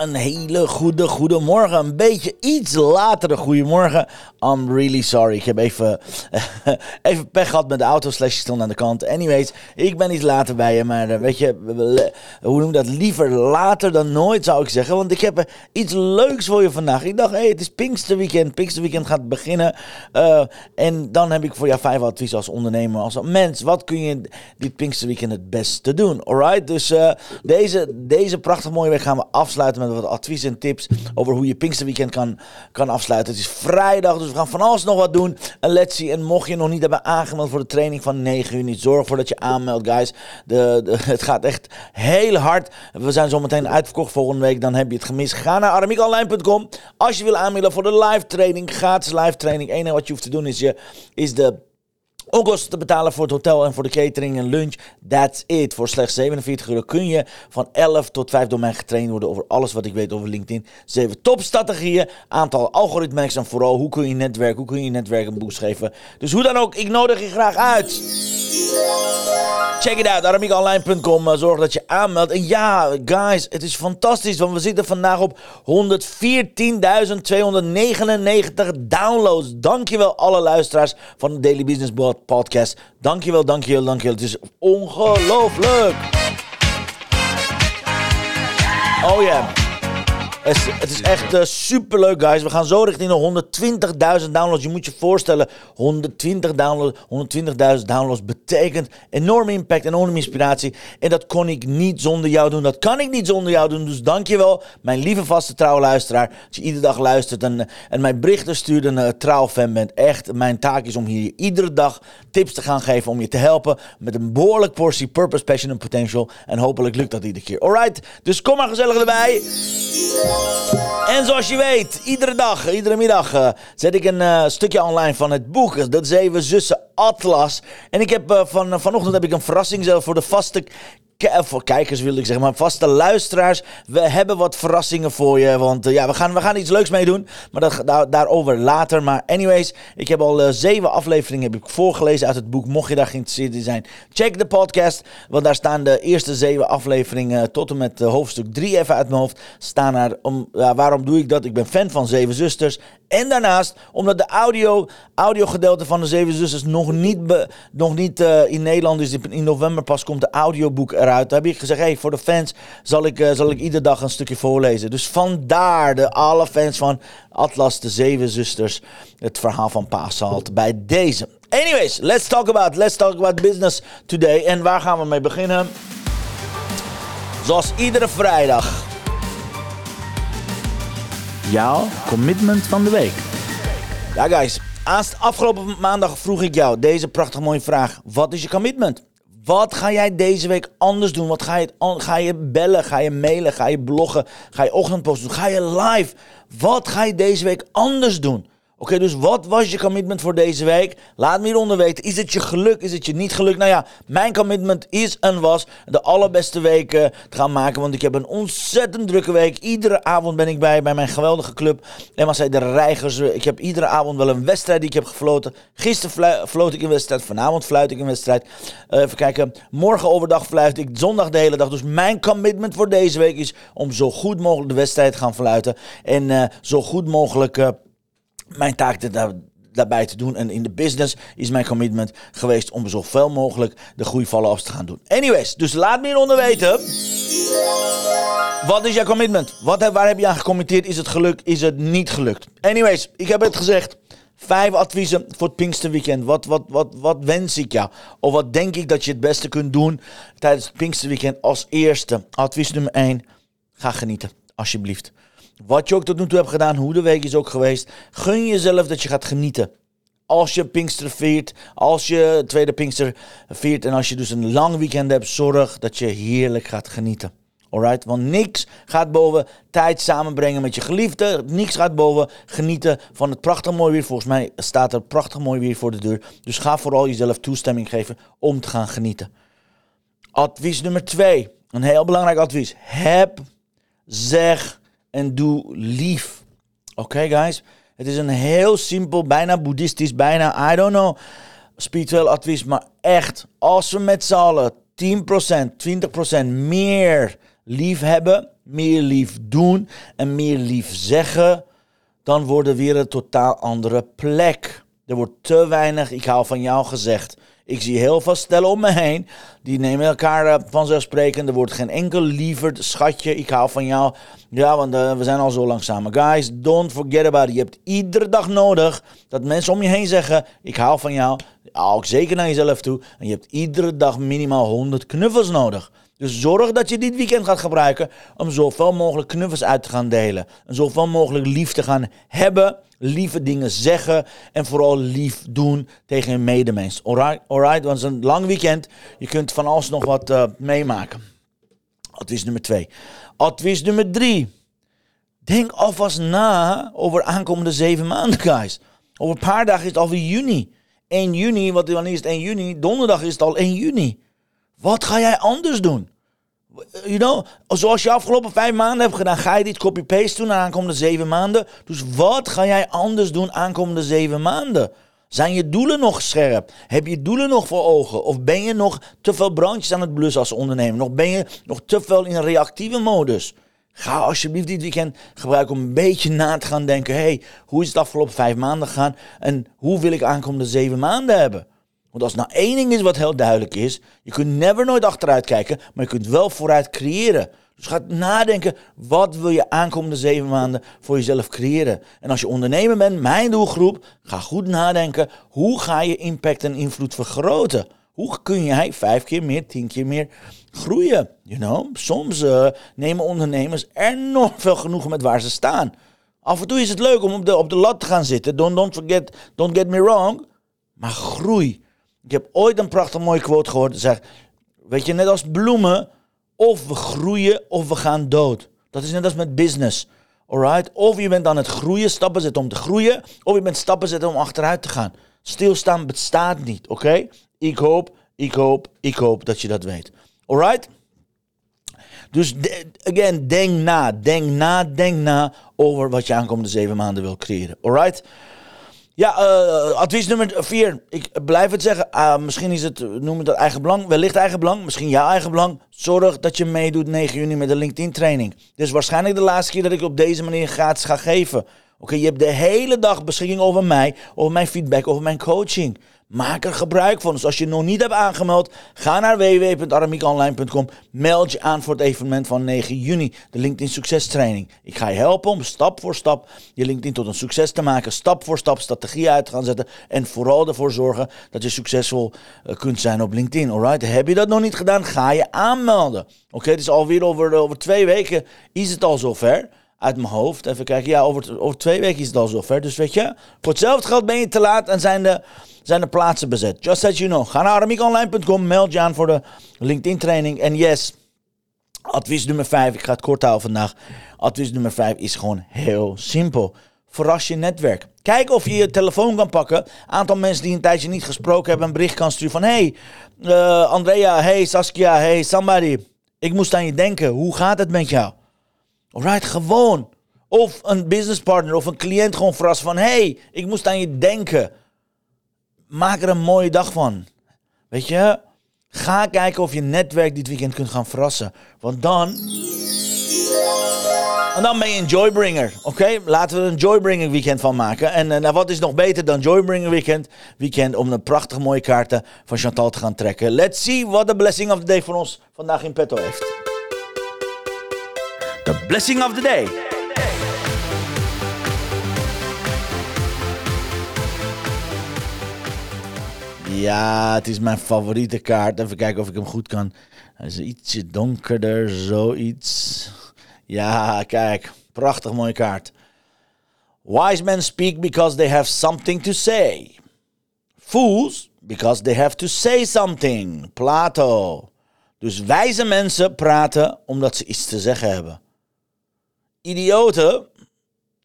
Een hele goede goedemorgen. Een beetje iets latere goedemorgen. I'm really sorry. Ik heb even, even pech gehad met de auto. Slash stond aan de kant. Anyways, ik ben iets later bij je. Maar eh, weet je, hoe noem je dat? Liever later dan nooit zou ik zeggen. Want ik heb iets leuks voor je vandaag. Ik dacht, hey, het is Pinksterweekend. Pinksterweekend gaat beginnen. Uh, en dan heb ik voor jou vijf adviezen als ondernemer. Als mens, wat kun je dit Pinksterweekend het beste doen? Alright? Dus deze, deze prachtig mooie week gaan we afsluiten met wat advies en tips over hoe je Pinksterweekend kan, kan afsluiten. Het is vrijdag, dus we gaan van alles nog wat doen. En let's see. En mocht je nog niet hebben aangemeld voor de training van 9 uur, niet zorg ervoor dat je aanmeldt, guys. De, de, het gaat echt heel hard. We zijn zometeen uitverkocht volgende week. Dan heb je het gemist. Ga naar aramiekonline.com. Als je wil aanmelden voor de live training, gratis live training. Het enige wat je hoeft te doen is, je, is de onkosten te betalen voor het hotel en voor de catering en lunch. That's it. Voor slechts 47 euro kun je van 11 tot 5 door mij getraind worden over alles wat ik weet over LinkedIn. 7 topstrategieën, aantal algoritmes en vooral hoe kun je netwerken, hoe kun je netwerk een boost geven. Dus hoe dan ook, ik nodig je graag uit. Check it out, aramiekonline.com. Eh, zorg dat je aanmeldt. En ja, guys, het is fantastisch, want we zitten vandaag op 114.299 downloads. Dankjewel alle luisteraars van de Daily Business Podcast. Dankjewel, dankjewel, dankjewel. Het is ongelooflijk. Oh ja. Het is echt uh, superleuk, guys. We gaan zo richting de 120.000 downloads. Je moet je voorstellen, 120.000 downloads, 120 downloads betekent enorme impact, enorme inspiratie. En dat kon ik niet zonder jou doen. Dat kan ik niet zonder jou doen. Dus dankjewel, mijn lieve vaste trouwe luisteraar. Dat je iedere dag luistert en, en mijn berichten stuurt en uh, trouw fan bent. Echt, mijn taak is om hier iedere dag tips te gaan geven. Om je te helpen met een behoorlijk portie purpose, passion en potential. En hopelijk lukt dat iedere keer. Alright, dus kom maar gezellig erbij. En zoals je weet, iedere dag, iedere middag uh, zet ik een uh, stukje online van het boek. Dat Zeven Zussen Atlas. En ik heb uh, van, vanochtend heb ik een verrassing zelf voor de vaste voor kijkers wil ik zeggen, maar vaste luisteraars. We hebben wat verrassingen voor je. Want ja, we gaan, we gaan iets leuks mee doen. Maar dat, daar, daarover later. Maar anyways, ik heb al zeven afleveringen heb ik voorgelezen uit het boek. Mocht je daar geïnteresseerd in zijn, check de podcast. Want daar staan de eerste zeven afleveringen tot en met hoofdstuk drie even uit mijn hoofd. Staan waarom doe ik dat? Ik ben fan van Zeven Zusters. En daarnaast, omdat de audio, audio gedeelte van de Zeven Zusters nog niet, nog niet in Nederland is. In november pas komt de audioboek eruit. Daar heb ik gezegd, hey, voor de fans zal ik, uh, zal ik iedere dag een stukje voorlezen. Dus vandaar de alle fans van Atlas, de Zeven Zusters, het verhaal van Paasalt bij deze. Anyways, let's talk about, let's talk about business today. En waar gaan we mee beginnen? Zoals iedere vrijdag. Jouw commitment van de week. Ja, guys. Afgelopen maandag vroeg ik jou deze prachtig mooie vraag. Wat is je commitment? Wat ga jij deze week anders doen? Wat ga je, ga je bellen? Ga je mailen? Ga je bloggen? Ga je ochtendpost doen? Ga je live? Wat ga je deze week anders doen? Oké, dus wat was je commitment voor deze week? Laat me hieronder weten. Is het je geluk? Is het je niet geluk? Nou ja, mijn commitment is en was de allerbeste weken te gaan maken. Want ik heb een ontzettend drukke week. Iedere avond ben ik bij, bij mijn geweldige club. En zei de Reigers. Ik heb iedere avond wel een wedstrijd die ik heb gefloten. Gisteren floot ik een wedstrijd. Vanavond fluit ik een wedstrijd. Uh, even kijken. Morgen overdag fluit ik. Zondag de hele dag. Dus mijn commitment voor deze week is om zo goed mogelijk de wedstrijd te gaan fluiten. En uh, zo goed mogelijk... Uh, mijn taak daar, daarbij te doen. En in de business is mijn commitment geweest om zoveel mogelijk de follow-ups te gaan doen. Anyways, dus laat me hieronder weten. Wat is jouw commitment? Wat, waar heb je aan gecommitteerd? Is het gelukt? Is het niet gelukt? Anyways, ik heb het gezegd. Vijf adviezen voor het Pinksterweekend. Wat, wat, wat, wat wens ik jou? Of wat denk ik dat je het beste kunt doen tijdens het Pinksterweekend als eerste? Advies nummer 1. Ga genieten, alsjeblieft. Wat je ook tot nu toe hebt gedaan, hoe de week is ook geweest. Gun jezelf dat je gaat genieten. Als je Pinkster viert, als je tweede Pinkster viert en als je dus een lang weekend hebt, zorg dat je heerlijk gaat genieten. Alright? Want niks gaat boven tijd samenbrengen met je geliefde. Niks gaat boven genieten van het prachtig mooi weer. Volgens mij staat er prachtig mooi weer voor de deur. Dus ga vooral jezelf toestemming geven om te gaan genieten. Advies nummer twee. Een heel belangrijk advies. Heb, zeg en doe lief. Oké, guys? Het is een heel simpel, bijna boeddhistisch, bijna, I don't know, spiritueel advies. Maar echt, als we met z'n allen 10%, 20% meer lief hebben, meer lief doen en meer lief zeggen, dan wordt er weer een totaal andere plek. Er wordt te weinig, ik hou van jou gezegd. Ik zie heel veel stellen om me heen. Die nemen elkaar uh, vanzelfsprekend. Er wordt geen enkel lieverd schatje. Ik hou van jou. Ja, want uh, we zijn al zo lang samen. Guys, don't forget about it. Je hebt iedere dag nodig dat mensen om je heen zeggen: Ik hou van jou. Ook zeker naar jezelf toe. En je hebt iedere dag minimaal 100 knuffels nodig. Dus zorg dat je dit weekend gaat gebruiken om zoveel mogelijk knuffels uit te gaan delen. En zoveel mogelijk lief te gaan hebben, lieve dingen zeggen en vooral lief doen tegen je medemens. Alright, alright, want het is een lang weekend. Je kunt van alles nog wat uh, meemaken. Advies nummer twee. Advies nummer drie. Denk alvast na over aankomende zeven maanden, guys. Over een paar dagen is het alweer juni. 1 juni, wat wanneer is het 1 juni? Donderdag is het al 1 juni. Wat ga jij anders doen? You know, zoals je afgelopen vijf maanden hebt gedaan, ga je dit copy-paste doen aankomende zeven maanden. Dus wat ga jij anders doen aankomende zeven maanden? Zijn je doelen nog scherp? Heb je doelen nog voor ogen? Of ben je nog te veel brandjes aan het blussen als ondernemer? Nog ben je nog te veel in reactieve modus? Ga alsjeblieft dit weekend gebruiken om een beetje na te gaan denken. hey, hoe is het afgelopen vijf maanden gegaan? En hoe wil ik aankomende zeven maanden hebben? Want als nou één ding is wat heel duidelijk is, je kunt never nooit achteruit kijken, maar je kunt wel vooruit creëren. Dus ga nadenken, wat wil je aankomende zeven maanden voor jezelf creëren? En als je ondernemer bent, mijn doelgroep, ga goed nadenken, hoe ga je impact en invloed vergroten? Hoe kun jij vijf keer meer, tien keer meer groeien? You know? Soms uh, nemen ondernemers enorm veel genoegen met waar ze staan. Af en toe is het leuk om op de, op de lat te gaan zitten. Don't, don't, forget, don't get me wrong. Maar groei. Ik heb ooit een prachtig mooie quote gehoord. Zeg, weet je, net als bloemen, of we groeien of we gaan dood. Dat is net als met business. Alright? Of je bent aan het groeien, stappen zetten om te groeien, of je bent stappen zetten om achteruit te gaan. Stilstaan bestaat niet, oké? Ik hoop, ik hoop, ik hoop dat je dat weet. Alright? Dus again, denk na, denk na, denk na over wat je aankomende zeven maanden wil creëren. Alright? Ja, uh, advies nummer vier. Ik blijf het zeggen. Uh, misschien is het, noem het dat eigen belang. Wellicht eigen belang. Misschien jouw eigen belang. Zorg dat je meedoet 9 juni met de LinkedIn training. Dit is waarschijnlijk de laatste keer dat ik op deze manier gratis ga geven. Oké, je hebt de hele dag beschikking over mij, over mijn feedback, over mijn coaching. Maak er gebruik van. Dus als je nog niet hebt aangemeld, ga naar www.aramiekonline.com. Meld je aan voor het evenement van 9 juni, de LinkedIn Succes Training. Ik ga je helpen om stap voor stap je LinkedIn tot een succes te maken. Stap voor stap strategieën uit te gaan zetten. En vooral ervoor zorgen dat je succesvol eh, kunt zijn op LinkedIn. Alright? Heb je dat nog niet gedaan? Ga je aanmelden. Oké, het is alweer over, over twee weken is het al zover uit mijn hoofd. Even kijken. Ja, over, over twee weken is het al zover. Dus weet je, voor hetzelfde geld ben je te laat en zijn de, zijn de plaatsen bezet. Just as you know. Ga naar aramiekonline.com, meld je aan voor de LinkedIn training. En yes, advies nummer 5. Ik ga het kort houden vandaag. Advies nummer 5 is gewoon heel simpel. Verras je netwerk. Kijk of je je telefoon kan pakken. Aantal mensen die een tijdje niet gesproken hebben, een bericht kan sturen van: Hey, uh, Andrea, hey, Saskia, hey, somebody. Ik moest aan je denken. Hoe gaat het met jou? Alright, gewoon. Of een businesspartner of een cliënt gewoon verrassen van... hey, ik moest aan je denken. Maak er een mooie dag van. Weet je? Ga kijken of je netwerk dit weekend kunt gaan verrassen. Want dan... En dan ben je een Joybringer, oké? Laten we er een Joybringer weekend van maken. En uh, nou, wat is nog beter dan Joybringer weekend? Weekend om een prachtige mooie kaarten van Chantal te gaan trekken. Let's see what the blessing of the day voor ons vandaag in petto heeft. The blessing of the day. Ja, het is mijn favoriete kaart. Even kijken of ik hem goed kan. Hij is ietsje donkerder, zoiets. Ja, kijk. Prachtig mooie kaart. Wise men speak because they have something to say. Fools, because they have to say something. Plato. Dus wijze mensen praten omdat ze iets te zeggen hebben. Idioten,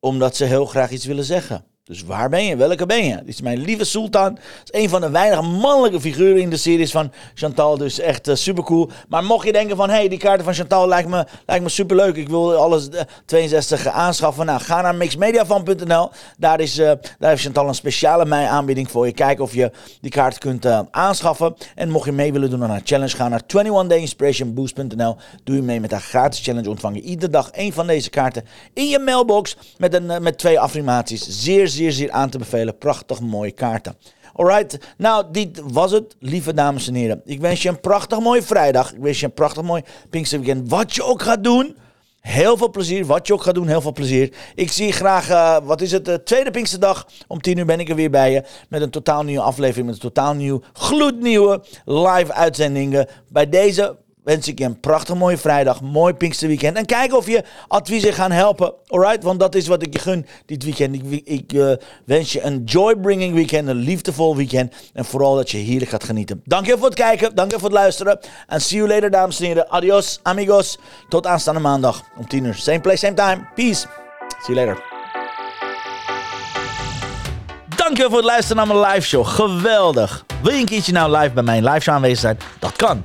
omdat ze heel graag iets willen zeggen. Dus waar ben je? Welke ben je? Dit is mijn lieve Sultan. Dat is een van de weinige mannelijke figuren in de series van Chantal. Dus echt uh, super cool. Maar mocht je denken van, hé, hey, die kaarten van Chantal lijkt me, lijkt me super leuk. Ik wil alles uh, 62 aanschaffen. Nou, ga naar mixmediafan.nl. Daar, is, daar heeft Chantal een speciale mei aanbieding voor je. Kijk of je die kaart kunt aanschaffen. En mocht je mee willen doen aan haar challenge, ga naar 21dayinspirationboost.nl. Doe je mee met haar gratis challenge. Ontvang je iedere dag één van deze kaarten in je mailbox met, een, met twee affirmaties. Zeer, zeer zeer, aan te bevelen. Prachtig mooie kaarten. Alright, nou, dit was het, lieve dames en heren. Ik wens je een prachtig mooie vrijdag. Ik wens je een prachtig mooi Pinksterweekend. Wat je ook gaat doen, heel veel plezier. Wat je ook gaat doen, heel veel plezier. Ik zie graag, uh, wat is het, de tweede Pinksterdag. Om tien uur ben ik er weer bij je. Met een totaal nieuwe aflevering, met een totaal nieuw, gloednieuwe live uitzendingen. Bij deze wens ik je een prachtig mooie vrijdag, mooi Pinksterweekend. En kijk of je adviezen gaan helpen, alright? Want dat is wat ik je gun dit weekend. Ik, ik uh, wens je een joy-bringing weekend, een liefdevol weekend. En vooral dat je heerlijk gaat genieten. Dank je voor het kijken, dank je voor het luisteren. En see you later, dames en heren. Adios, amigos. Tot aanstaande maandag om 10 uur. Same place, same time. Peace. See you later. Dankjewel voor het luisteren naar mijn live show. Geweldig. Wil je een keertje nou live bij mijn live show aanwezig zijn? Dat kan.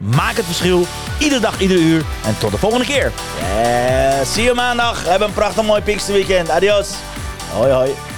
Maak het verschil, iedere dag, iedere uur. En tot de volgende keer. Yeah, zie je maandag. Heb een prachtig mooi Pinksterweekend. Adios. Hoi hoi.